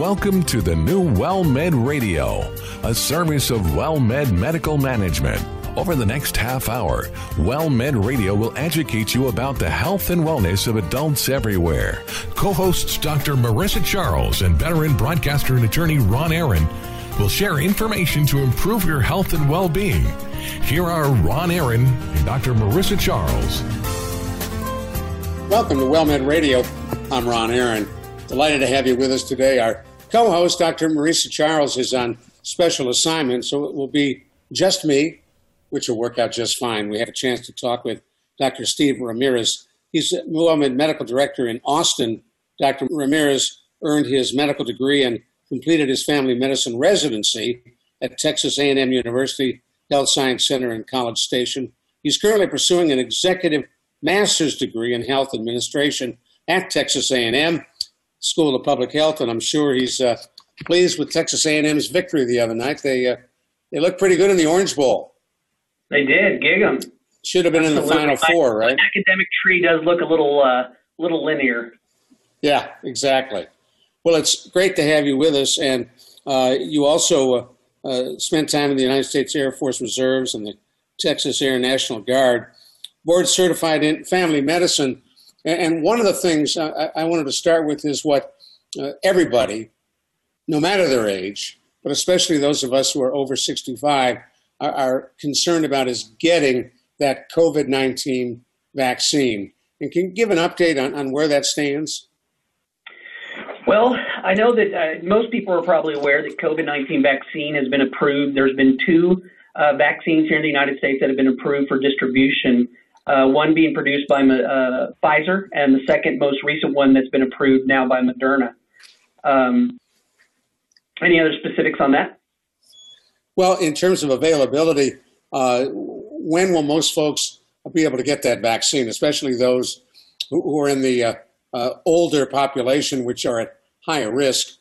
Welcome to the new WellMed Radio, a service of WellMed Medical Management. Over the next half hour, WellMed Radio will educate you about the health and wellness of adults everywhere. Co hosts Dr. Marissa Charles and veteran broadcaster and attorney Ron Aaron will share information to improve your health and well being. Here are Ron Aaron and Dr. Marissa Charles. Welcome to WellMed Radio. I'm Ron Aaron. Delighted to have you with us today. Our co host, Dr. Marissa Charles, is on special assignment, so it will be just me, which will work out just fine. We have a chance to talk with Dr. Steve Ramirez. He's WellMed Medical Director in Austin. Dr. Ramirez earned his medical degree and completed his family medicine residency at Texas A&M University Health Science Center in College Station. He's currently pursuing an executive master's degree in health administration at Texas A&M School of Public Health, and I'm sure he's uh, pleased with Texas A&M's victory the other night. They uh, they looked pretty good in the Orange Bowl. They did gig them. Should have been in the Final Four, right? academic tree does look a little uh, little linear. Yeah, exactly. Well, it's great to have you with us, and uh, you also uh, uh, spent time in the United States Air Force Reserves and the Texas Air National Guard, board certified in family medicine. And one of the things I, wanted to start with is what uh, everybody, no matter their age, but especially those of us who are over 65, are, concerned about is getting that COVID 19 vaccine. And can you give an update on, on where that stands? Well, I know that uh, most people are probably aware that COVID-19 vaccine has been approved. There's been two uh, vaccines here in the United States that have been approved for distribution. Uh, one being produced by uh, Pfizer, and the second most recent one that's been approved now by Moderna. Um, any other specifics on that? Well, in terms of availability, uh, when will most folks be able to get that vaccine, especially those who, who are in the uh, uh, older population, which are at higher risk?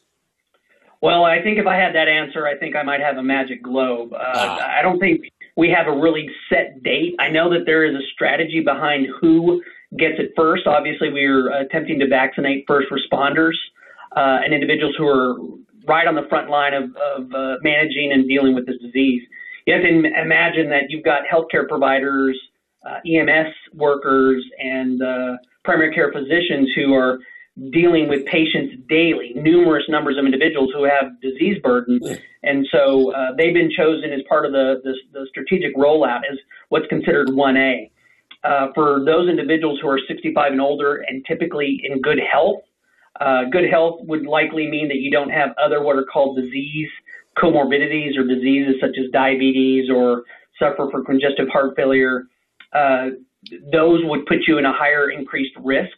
Well, I think if I had that answer, I think I might have a magic globe. Uh, ah. I don't think we have a really set date. I know that there is a strategy behind who gets it first. Obviously, we're attempting to vaccinate first responders uh, and individuals who are right on the front line of, of uh, managing and dealing with this disease. You have to imagine that you've got healthcare providers, uh, EMS workers, and uh, primary care physicians who are dealing with patients daily, numerous numbers of individuals who have disease burden. And so uh, they've been chosen as part of the, the, the strategic rollout as what's considered 1A. Uh, for those individuals who are 65 and older and typically in good health, uh, good health would likely mean that you don't have other what are called disease comorbidities or diseases such as diabetes or suffer from congestive heart failure. Uh, those would put you in a higher increased risk.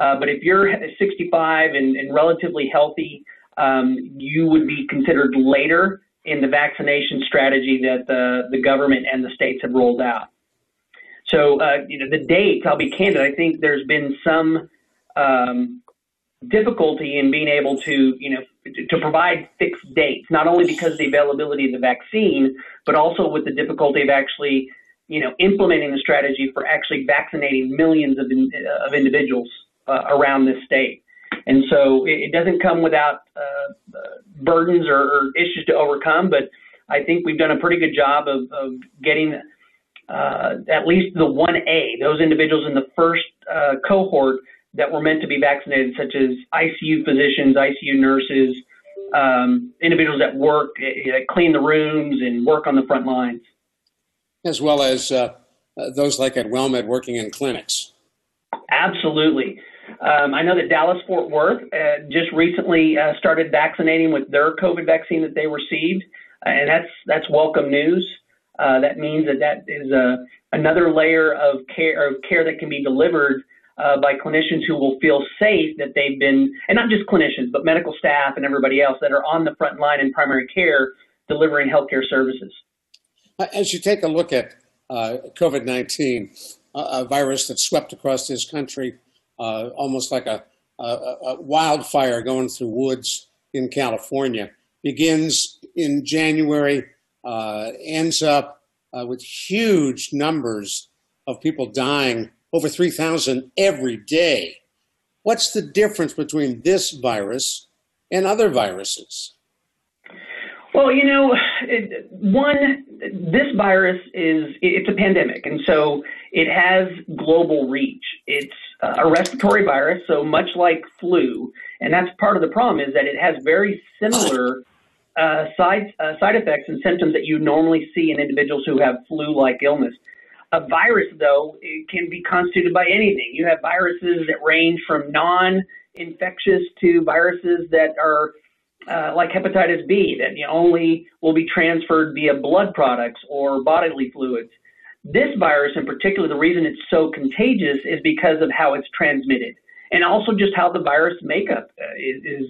Uh, but if you're 65 and, and relatively healthy, um, you would be considered later in the vaccination strategy that the, the government and the states have rolled out. So, uh, you know, the dates, I'll be candid, I think there's been some um, difficulty in being able to, you know, to, provide fixed dates, not only because of the availability of the vaccine, but also with the difficulty of actually, you know, implementing the strategy for actually vaccinating millions of, in, of individuals uh, around this state. And so it, it doesn't come without uh, burdens or, or, issues to overcome, but I think we've done a pretty good job of, of getting uh, at least the 1A, those individuals in the first uh, cohort that were meant to be vaccinated, such as ICU physicians, ICU nurses, um, individuals that work, uh, clean the rooms, and work on the front lines. As well as uh, those like at WellMed working in clinics. Absolutely. Um, I know that Dallas Fort Worth uh, just recently uh, started vaccinating with their COVID vaccine that they received, uh, and that's that's welcome news. Uh, that means that that is a, another layer of care of care that can be delivered uh, by clinicians who will feel safe that they've been, and not just clinicians, but medical staff and everybody else that are on the front line in primary care delivering healthcare services. As you take a look at uh, COVID 19, a virus that swept across this country uh, almost like a, a, a, wildfire going through woods in California. Begins in January, uh, ends up uh, with huge numbers of people dying, over 3,000 every day. What's the difference between this virus and other viruses? Well, you know, it, one, this virus is, it's a pandemic, and so it has global reach. It's a respiratory virus, so much like flu, and that's part of the problem is that it has very similar uh, side, uh, side effects and symptoms that you normally see in individuals who have flu-like illness. A virus, though, can be constituted by anything. You have viruses that range from non-infectious to viruses that are uh, like hepatitis B that you know, only will be transferred via blood products or bodily fluids. This virus, in particular, the reason it's so contagious is because of how it's transmitted, and also just how the virus makeup uh, is. is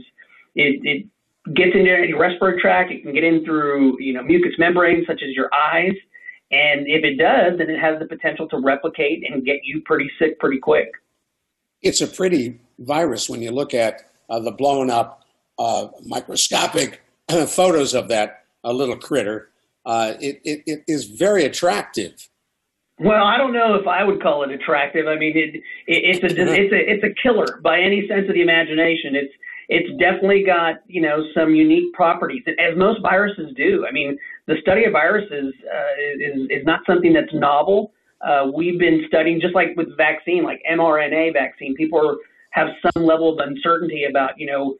it, it gets into your respiratory tract. It can get in through you know mucous membranes such as your eyes, and if it does, then it has the potential to replicate and get you pretty sick pretty quick. It's a pretty virus when you look at uh, the blown up uh, microscopic photos of that uh, little critter. Uh, it, it, it is very attractive. Well, I don't know if I would call it attractive. I mean, it, it, it's a it's a it's a killer by any sense of the imagination. It's it's definitely got you know some unique properties, as most viruses do. I mean, the study of viruses uh, is is not something that's novel. Uh, we've been studying just like with vaccine, like mRNA vaccine. People are, have some level of uncertainty about you know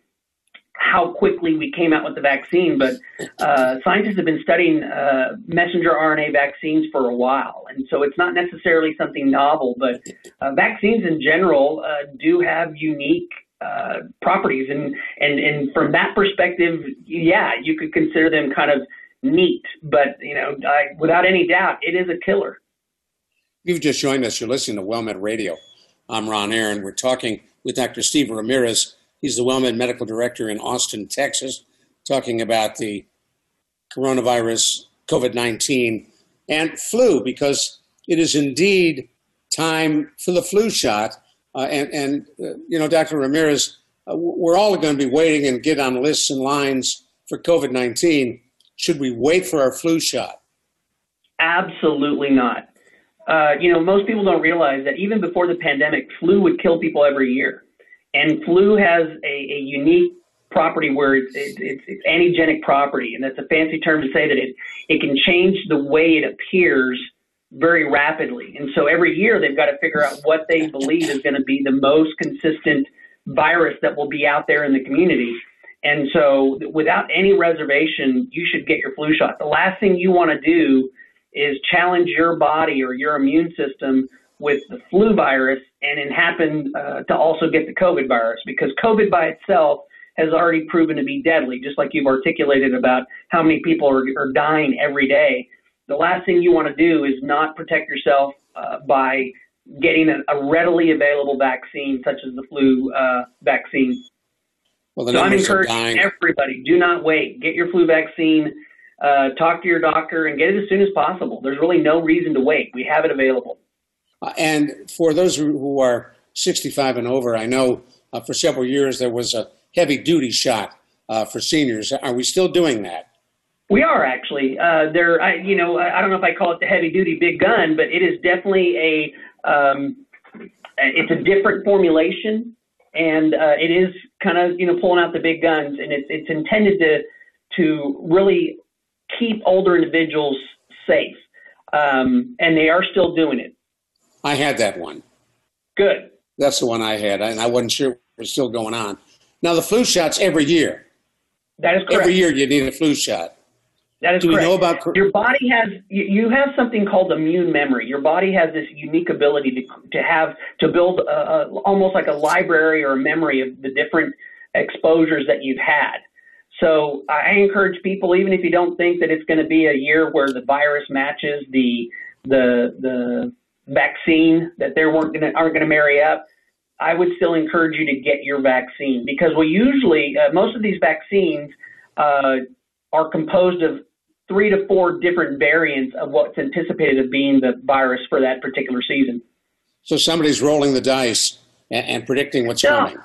how quickly we came out with the vaccine, but uh, scientists have been studying uh, messenger RNA vaccines for a while, and so it's not necessarily something novel. But uh, vaccines in general uh, do have unique uh, properties, and and and from that perspective, yeah, you could consider them kind of neat. But you know, I, without any doubt, it is a killer. You've just joined us. You're listening to WellMed Radio. I'm Ron Aaron. We're talking with Dr. Steve Ramirez He's the WellMed Medical Director in Austin, Texas, talking about the coronavirus, COVID 19, and flu, because it is indeed time for the flu shot. Uh, and, and uh, you know, Dr. Ramirez, uh, we're all going to be waiting and get on lists and lines for COVID 19. Should we wait for our flu shot? Absolutely not. Uh, you know, most people don't realize that even before the pandemic, flu would kill people every year. And flu has a, a unique property where it's, it's, it's antigenic property, and that's a fancy term to say that it, it can change the way it appears very rapidly. And so every year they've got to figure out what they believe is going to be the most consistent virus that will be out there in the community. And so without any reservation, you should get your flu shot. The last thing you want to do is challenge your body or your immune system with the flu virus and it happened uh, to also get the COVID virus because COVID by itself has already proven to be deadly, just like you've articulated about how many people are, are dying every day. The last thing you want to do is not protect yourself uh, by getting a, a, readily available vaccine, such as the flu uh, vaccine. Well, so I'm encouraging everybody: do not wait. Get your flu vaccine. Uh, talk to your doctor and get it as soon as possible. There's really no reason to wait. We have it available. Uh, and for those who are 65 and over, I know uh, for several years there was a heavy duty shot uh, for seniors. Are we still doing that? We are actually. Uh, there, I, you know, I don't know if I call it the heavy duty big gun, but it is definitely a. Um, it's a different formulation, and uh, it is kind of you know pulling out the big guns, and it's it's intended to to really keep older individuals safe, um, and they are still doing it. I had that one. Good. That's the one I had, and I wasn't sure it was still going on. Now the flu shots every year. That is correct. Every year you need a flu shot. That is Do correct. we know about your body has you have something called immune memory. Your body has this unique ability to to have to build a, a, almost like a library or a memory of the different exposures that you've had. So I encourage people, even if you don't think that it's going to be a year where the virus matches the the the vaccine that they weren't going to aren't going to marry up, I would still encourage you to get your vaccine because we usually uh, most of these vaccines uh, are composed of three to four different variants of what's anticipated of being the virus for that particular season. So somebody's rolling the dice and, and predicting what's no. coming.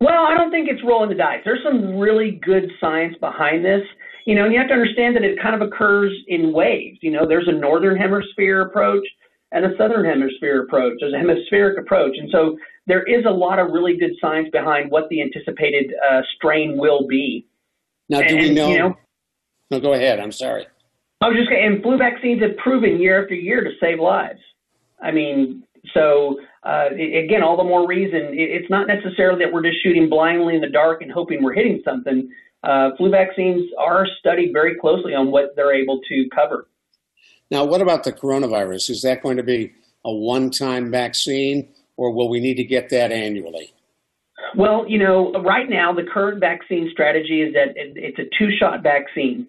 Well, I don't think it's rolling the dice. There's some really good science behind this. You know, and you have to understand that it kind of occurs in waves. You know, there's a northern hemisphere approach and a southern hemisphere approach. There's a hemispheric approach. And so there is a lot of really good science behind what the anticipated uh, strain will be. Now, do and, we know, you know? No, go ahead. I'm sorry. I was just going and flu vaccines have proven year after year to save lives. I mean, so uh, again, all the more reason it's not necessarily that we're just shooting blindly in the dark and hoping we're hitting something. Uh, flu vaccines are studied very closely on what they're able to cover. Now, what about the coronavirus? Is that going to be a one-time vaccine, or will we need to get that annually? Well, you know, right now the current vaccine strategy is that it's a two-shot vaccine.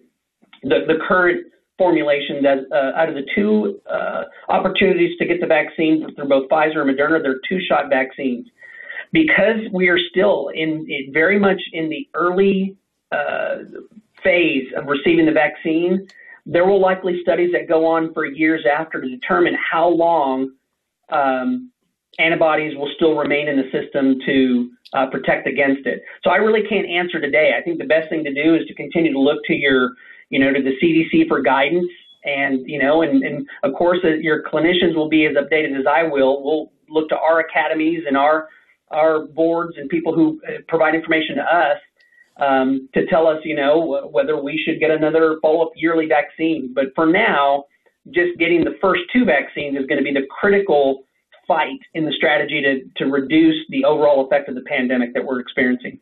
The, the current formulation that uh, out of the two uh, opportunities to get the vaccine through both Pfizer and Moderna, they're two-shot vaccines. Because we are still in, in very much in the early uh, phase of receiving the vaccine, there will likely studies that go on for years after to determine how long um, antibodies will still remain in the system to uh, protect against it. So I really can't answer today. I think the best thing to do is to continue to look to your you know, to the CDC for guidance. And, you know, and, and of course, uh, your clinicians will be as updated as I will. We'll look to our academies and our, our boards and people who uh, provide information to us um, to tell us, you know, whether we should get another follow-up yearly vaccine. But for now, just getting the first two vaccines is going to be the critical fight in the strategy to, to reduce the overall effect of the pandemic that we're experiencing.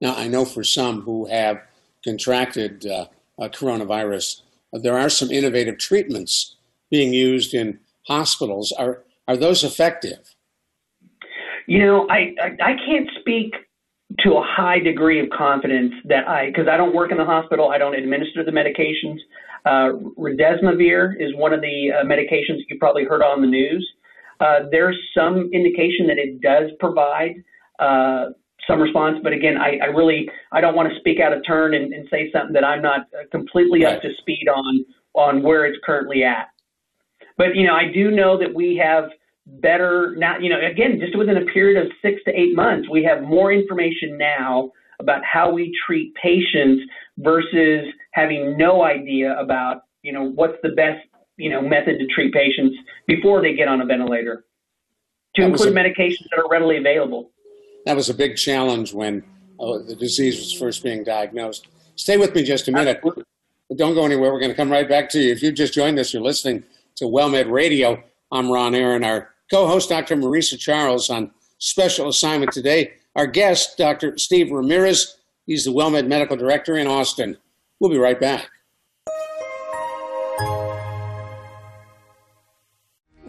Now, I know for some who have contracted uh, coronavirus. There are some innovative treatments being used in hospitals. Are are those effective? You know, I, I, I can't speak to a high degree of confidence that I because I don't work in the hospital. I don't administer the medications. Uh, Remdesivir is one of the uh, medications you probably heard on the news. Uh, there's some indication that it does provide uh, some response. But again, I, I really I don't want to speak out of turn and, and say something that I'm not uh, completely right. up to speed on on where it's currently at. But you know, I do know that we have better now. You know, again, just within a period of six to eight months, we have more information now about how we treat patients versus having no idea about you know what's the best you know method to treat patients before they get on a ventilator to include a, medications that are readily available that was a big challenge when uh, the disease was first being diagnosed. Stay with me just a minute. Don't go anywhere. We're going to come right back to you. If you just joined us, you're listening to WellMed Radio. I'm Ron Aaron. Our co-host, Dr. Marisa Charles, on special assignment today. Our guest, Dr. Steve Ramirez. He's the WellMed Medical Director in Austin. We'll be right back.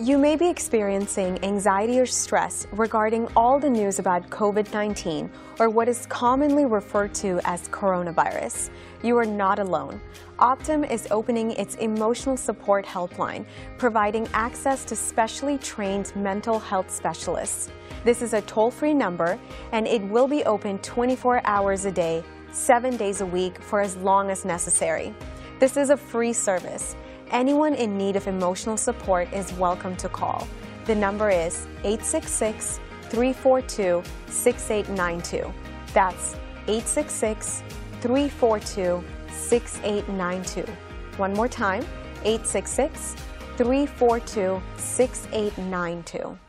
You may be experiencing anxiety or stress regarding all the news about COVID 19 or what is commonly referred to as coronavirus. You are not alone. Optum is opening its emotional support helpline, providing access to specially trained mental health specialists. This is a toll free number and it will be open 24 hours a day, seven days a week for as long as necessary. This is a free service. Anyone in need of emotional support is welcome to call. The number is 866 342 6892. That's 866 342 6892. One more time 866 342 6892.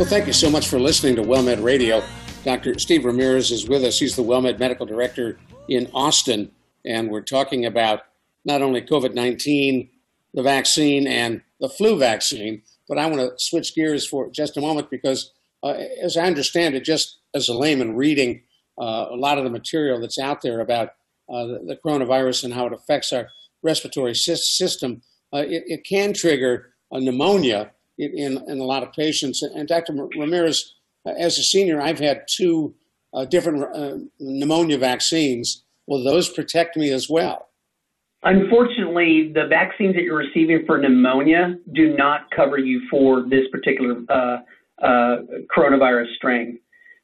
Well, thank you so much for listening to WellMed Radio. Dr. Steve Ramirez is with us. He's the WellMed Medical Director in Austin, and we're talking about not only COVID 19, the vaccine, and the flu vaccine, but I want to switch gears for just a moment because, uh, as I understand it, just as a layman reading uh, a lot of the material that's out there about uh, the, coronavirus and how it affects our respiratory system, uh, it, it, can trigger pneumonia in, in a lot of patients. And Dr. Ramirez, uh, as a senior, I've had two uh, different uh, pneumonia vaccines. Will those protect me as well? Unfortunately, the vaccines that you're receiving for pneumonia do not cover you for this particular uh, uh, coronavirus strain.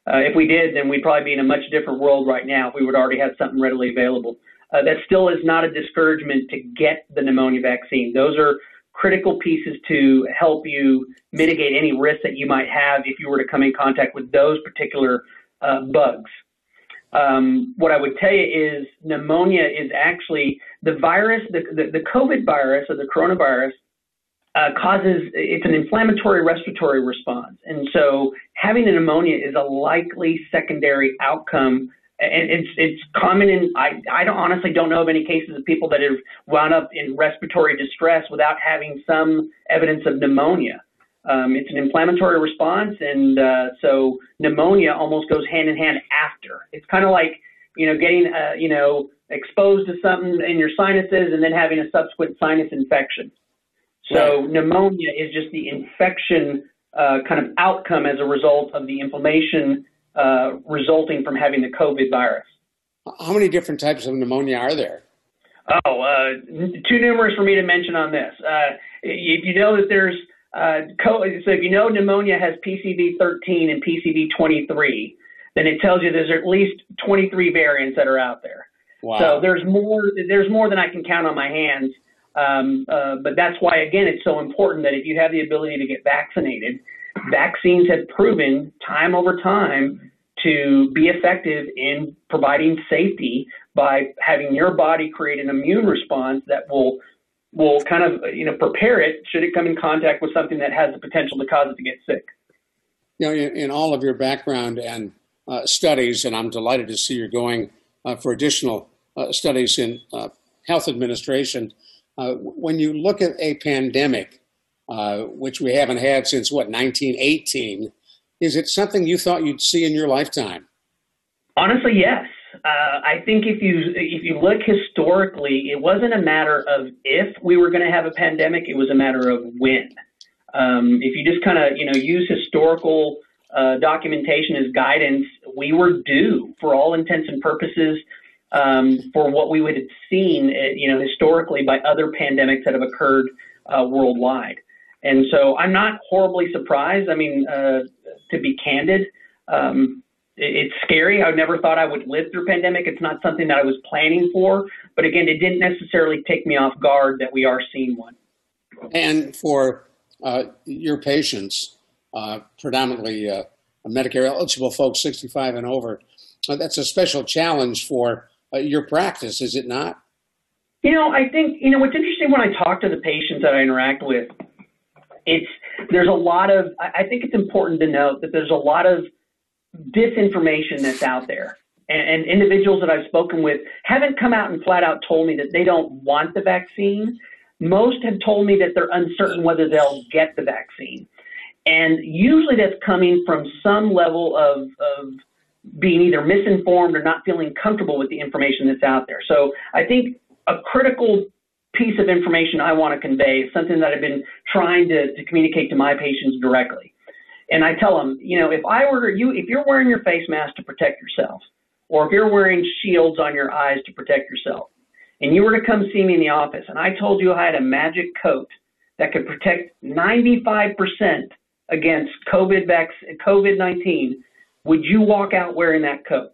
Uh, if we did, then we'd probably be in a much different world right now. We would already have something readily available. that still is not a discouragement to get the pneumonia vaccine. Those are critical pieces to help you mitigate any risk that you might have if you were to come in contact with those particular uh, bugs. Um, what I would tell you is pneumonia is actually the virus, the, the, the COVID virus or the coronavirus uh, causes, it's an inflammatory respiratory response. And so having a pneumonia is a likely secondary outcome it's it's common in I I don't honestly don't know of any cases of people that have wound up in respiratory distress without having some evidence of pneumonia. Um, it's an inflammatory response, and uh, so pneumonia almost goes hand in hand after. It's kind of like you know getting uh, you know exposed to something in your sinuses and then having a subsequent sinus infection. So right. pneumonia is just the infection uh, kind of outcome as a result of the inflammation uh, resulting from having the COVID virus. How many different types of pneumonia are there? Oh, uh, too numerous for me to mention on this. Uh, if you know that there's uh, so if you know pneumonia has PCV 13 and PCV 23, then it tells you there's at least 23 variants that are out there. Wow. So there's more there's more than I can count on my hands. Um, uh, but that's why again it's so important that if you have the ability to get vaccinated, vaccines have proven time over time to be effective in providing safety by having your body create an immune response that will will kind of you know prepare it should it come in contact with something that has the potential to cause it to get sick. You know, in, in all of your background and uh, studies, and I'm delighted to see you're going uh, for additional uh, studies in uh, health administration. Uh, when you look at a pandemic, uh, which we haven't had since what 1918. Is it something you thought you'd see in your lifetime? Honestly, yes. Uh, I think if you if you look historically, it wasn't a matter of if we were going to have a pandemic; it was a matter of when. Um, if you just kind of you know use historical uh, documentation as guidance, we were due, for all intents and purposes, um, for what we would have seen, uh, you know, historically by other pandemics that have occurred uh, worldwide. And so I'm not horribly surprised. I mean, uh, to be candid, um, it, it's scary. I never thought I would live through pandemic. It's not something that I was planning for. But again, it didn't necessarily take me off guard that we are seeing one. And for uh, your patients, uh, predominantly uh, Medicare eligible folks 65 and over, uh, that's a special challenge for uh, your practice, is it not? You know, I think, you know, what's interesting when I talk to the patients that I interact with, it's there's a lot of I think it's important to note that there's a lot of disinformation that's out there. And, and individuals that I've spoken with haven't come out and flat out told me that they don't want the vaccine. Most have told me that they're uncertain whether they'll get the vaccine. And usually that's coming from some level of, of being either misinformed or not feeling comfortable with the information that's out there. So I think a critical piece of information I want to convey something that I've been trying to, to communicate to my patients directly. And I tell them, you know, if I were you, if you're wearing your face mask to protect yourself, or if you're wearing shields on your eyes to protect yourself, and you were to come see me in the office, and I told you I had a magic coat that could protect 95% against COVID COVID-19, would you walk out wearing that coat?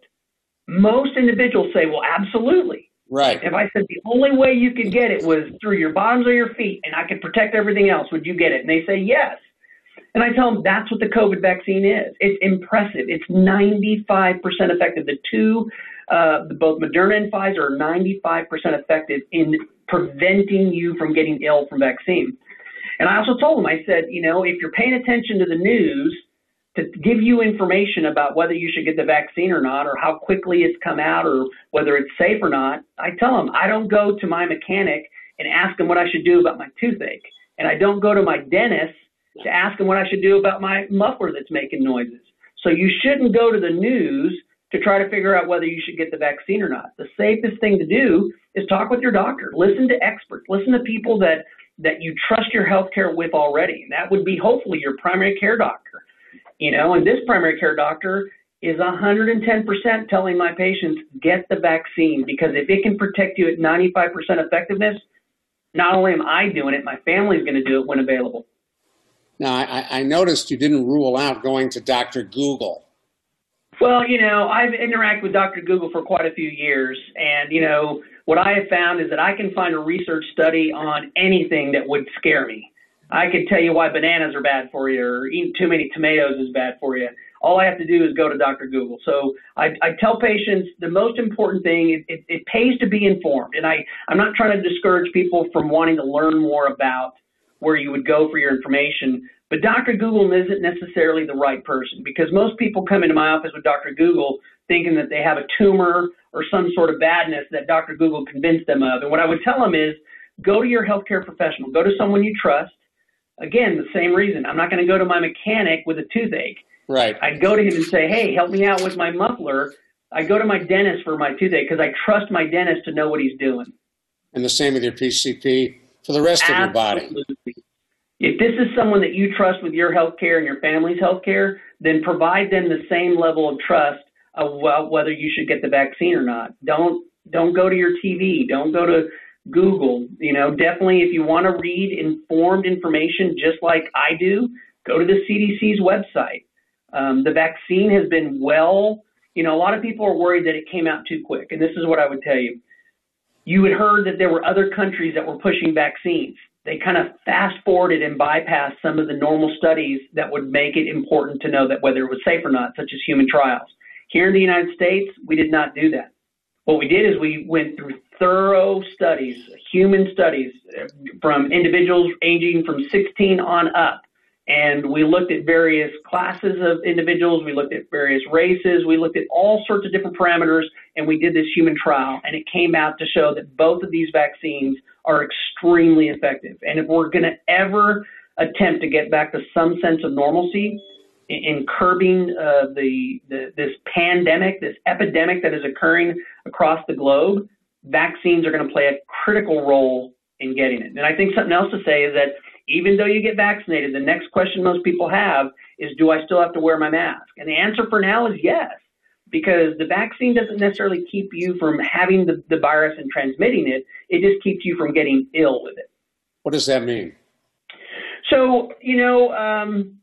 Most individuals say, well, absolutely. Right. If I said the only way you could get it was through your bottoms or your feet and I could protect everything else, would you get it? And they say yes. And I tell them that's what the COVID vaccine is. It's impressive. It's 95% effective. The two, uh, both Moderna and Pfizer, are 95% effective in preventing you from getting ill from vaccine. And I also told them, I said, you know, if you're paying attention to the news, to give you information about whether you should get the vaccine or not, or how quickly it's come out, or whether it's safe or not. I tell them I don't go to my mechanic and ask him what I should do about my toothache, and I don't go to my dentist to ask him what I should do about my muffler that's making noises. So you shouldn't go to the news to try to figure out whether you should get the vaccine or not. The safest thing to do is talk with your doctor. Listen to experts. Listen to people that that you trust your health care with already. And that would be hopefully your primary care doctor you know, and this primary care doctor is 110% telling my patients get the vaccine because if it can protect you at 95% effectiveness, not only am I doing it, my family's going to do it when available. Now, I, I noticed you didn't rule out going to Dr. Google. Well, you know, I've interacted with Dr. Google for quite a few years, and you know, what I have found is that I can find a research study on anything that would scare me. I could tell you why bananas are bad for you or eating too many tomatoes is bad for you. All I have to do is go to Dr. Google. So I, I tell patients the most important thing, it, it, pays to be informed. And I, I'm not trying to discourage people from wanting to learn more about where you would go for your information. But Dr. Google isn't necessarily the right person because most people come into my office with Dr. Google thinking that they have a tumor or some sort of badness that Dr. Google convinced them of. And what I would tell them is go to your healthcare professional, go to someone you trust Again, the same reason. I'm not going to go to my mechanic with a toothache. Right. I'd go to him and say, hey, help me out with my muffler. I go to my dentist for my toothache because I trust my dentist to know what he's doing. And the same with your PCP for the rest Absolutely. of your body. If this is someone that you trust with your health care and your family's health care, then provide them the same level of trust of well, whether you should get the vaccine or not. Don't don't go to your TV. Don't go to Google. You know, definitely if you want to read informed information just like I do, go to the CDC's website. Um, the vaccine has been well, you know, a lot of people are worried that it came out too quick. And this is what I would tell you. You had heard that there were other countries that were pushing vaccines. They kind of fast forwarded and bypassed some of the normal studies that would make it important to know that whether it was safe or not, such as human trials. Here in the United States, we did not do that. What we did is we went through thorough studies, human studies from individuals aging from 16 on up. And we looked at various classes of individuals, we looked at various races, we looked at all sorts of different parameters, and we did this human trial. And it came out to show that both of these vaccines are extremely effective. And if we're going to ever attempt to get back to some sense of normalcy, in curbing uh, the, the, this pandemic, this epidemic that is occurring across the globe, vaccines are going to play a critical role in getting it. And I think something else to say is that even though you get vaccinated, the next question most people have is, do I still have to wear my mask? And the answer for now is yes, because the vaccine doesn't necessarily keep you from having the, the virus and transmitting it. It just keeps you from getting ill with it. What does that mean? So, you know, um,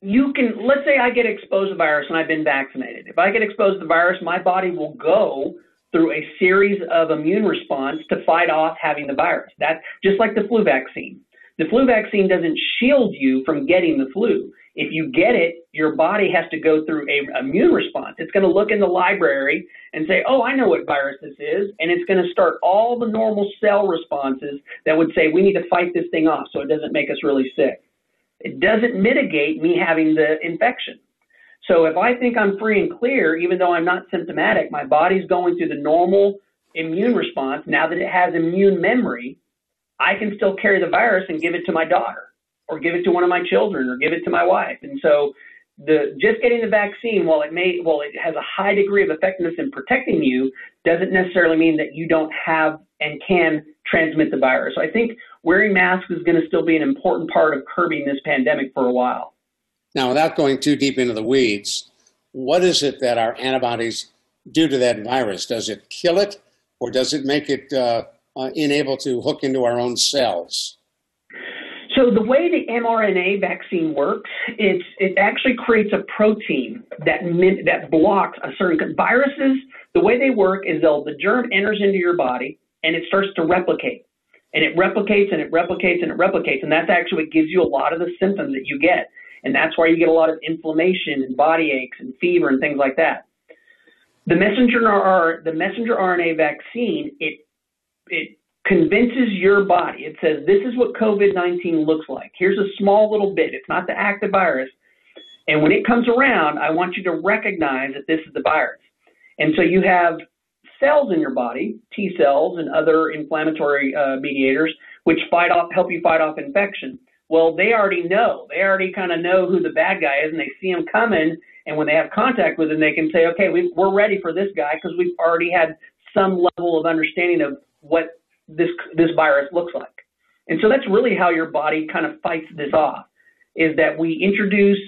you can, let's say I get exposed to the virus and I've been vaccinated. If I get exposed to the virus, my body will go through a series of immune response to fight off having the virus. That's just like the flu vaccine. The flu vaccine doesn't shield you from getting the flu. If you get it, your body has to go through a immune response. It's going to look in the library and say, "Oh, I know what virus this is," and it's going to start all the normal cell responses that would say, "We need to fight this thing off so it doesn't make us really sick." It doesn't mitigate me having the infection. So if I think I'm free and clear, even though I'm not symptomatic, my body's going through the normal immune response. Now that it has immune memory, I can still carry the virus and give it to my daughter or give it to one of my children or give it to my wife. And so the just getting the vaccine, while it may while it has a high degree of effectiveness in protecting you, doesn't necessarily mean that you don't have and can transmit the virus. So I think wearing masks is going to still be an important part of curbing this pandemic for a while. Now, without going too deep into the weeds, what is it that our antibodies do to that virus? Does it kill it, or does it make it uh, uh, unable to hook into our own cells? So the way the mRNA vaccine works, it's, it actually creates a protein that that blocks a certain viruses. The way they work is they'll the germ enters into your body and it starts to replicate, and it replicates and it replicates and it replicates, and that's actually what gives you a lot of the symptoms that you get. And that's why you get a lot of inflammation and body aches and fever and things like that. The messenger R, the messenger RNA vaccine, it it convinces your body. It says this is what COVID-19 looks like. Here's a small little bit. It's not the active virus. And when it comes around, I want you to recognize that this is the virus. And so you have cells in your body, T cells and other inflammatory uh, mediators, which fight off, help you fight off infection. Well, they already know. They already kind of know who the bad guy is, and they see him coming. And when they have contact with him, they can say, "Okay, we, we're ready for this guy because we've already had some level of understanding of what this this virus looks like." And so that's really how your body kind of fights this off. Is that we introduce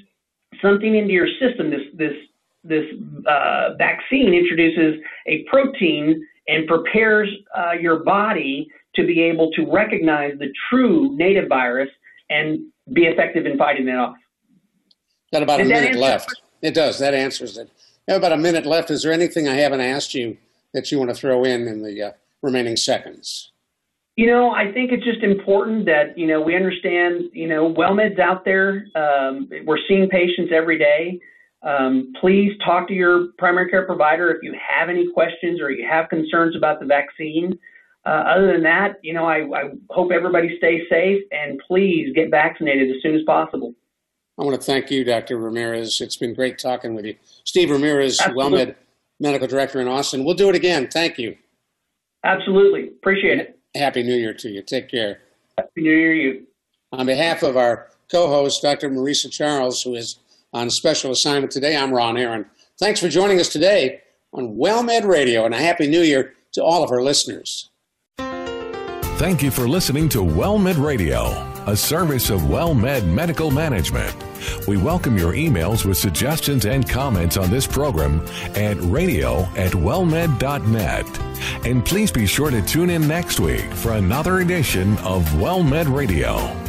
something into your system. This this this uh, vaccine introduces a protein and prepares uh, your body to be able to recognize the true native virus and be effective in fighting it off. Got about Did a minute left. It does. That answers it. We have about a minute left. Is there anything I haven't asked you that you want to throw in in the uh, remaining seconds? You know, I think it's just important that, you know, we understand, you know, WellMed's out there. Um, we're seeing patients every day. Um, please talk to your primary care provider if you have any questions or you have concerns about the vaccine. Uh, other than that, you know, I, I hope everybody stays safe and please get vaccinated as soon as possible. I want to thank you, Dr. Ramirez. It's been great talking with you. Steve Ramirez, Absolutely. WellMed Medical Director in Austin. We'll do it again. Thank you. Absolutely. Appreciate it. Happy New Year to you. Take care. Happy New Year to you. On behalf of our co host, Dr. Marisa Charles, who is on special assignment today, I'm Ron Aaron. Thanks for joining us today on WellMed Radio, and a Happy New Year to all of our listeners. Thank you for listening to WellMed Radio, a service of WellMed Medical Management. We welcome your emails with suggestions and comments on this program at radio at wellmed.net. And please be sure to tune in next week for another edition of WellMed Radio.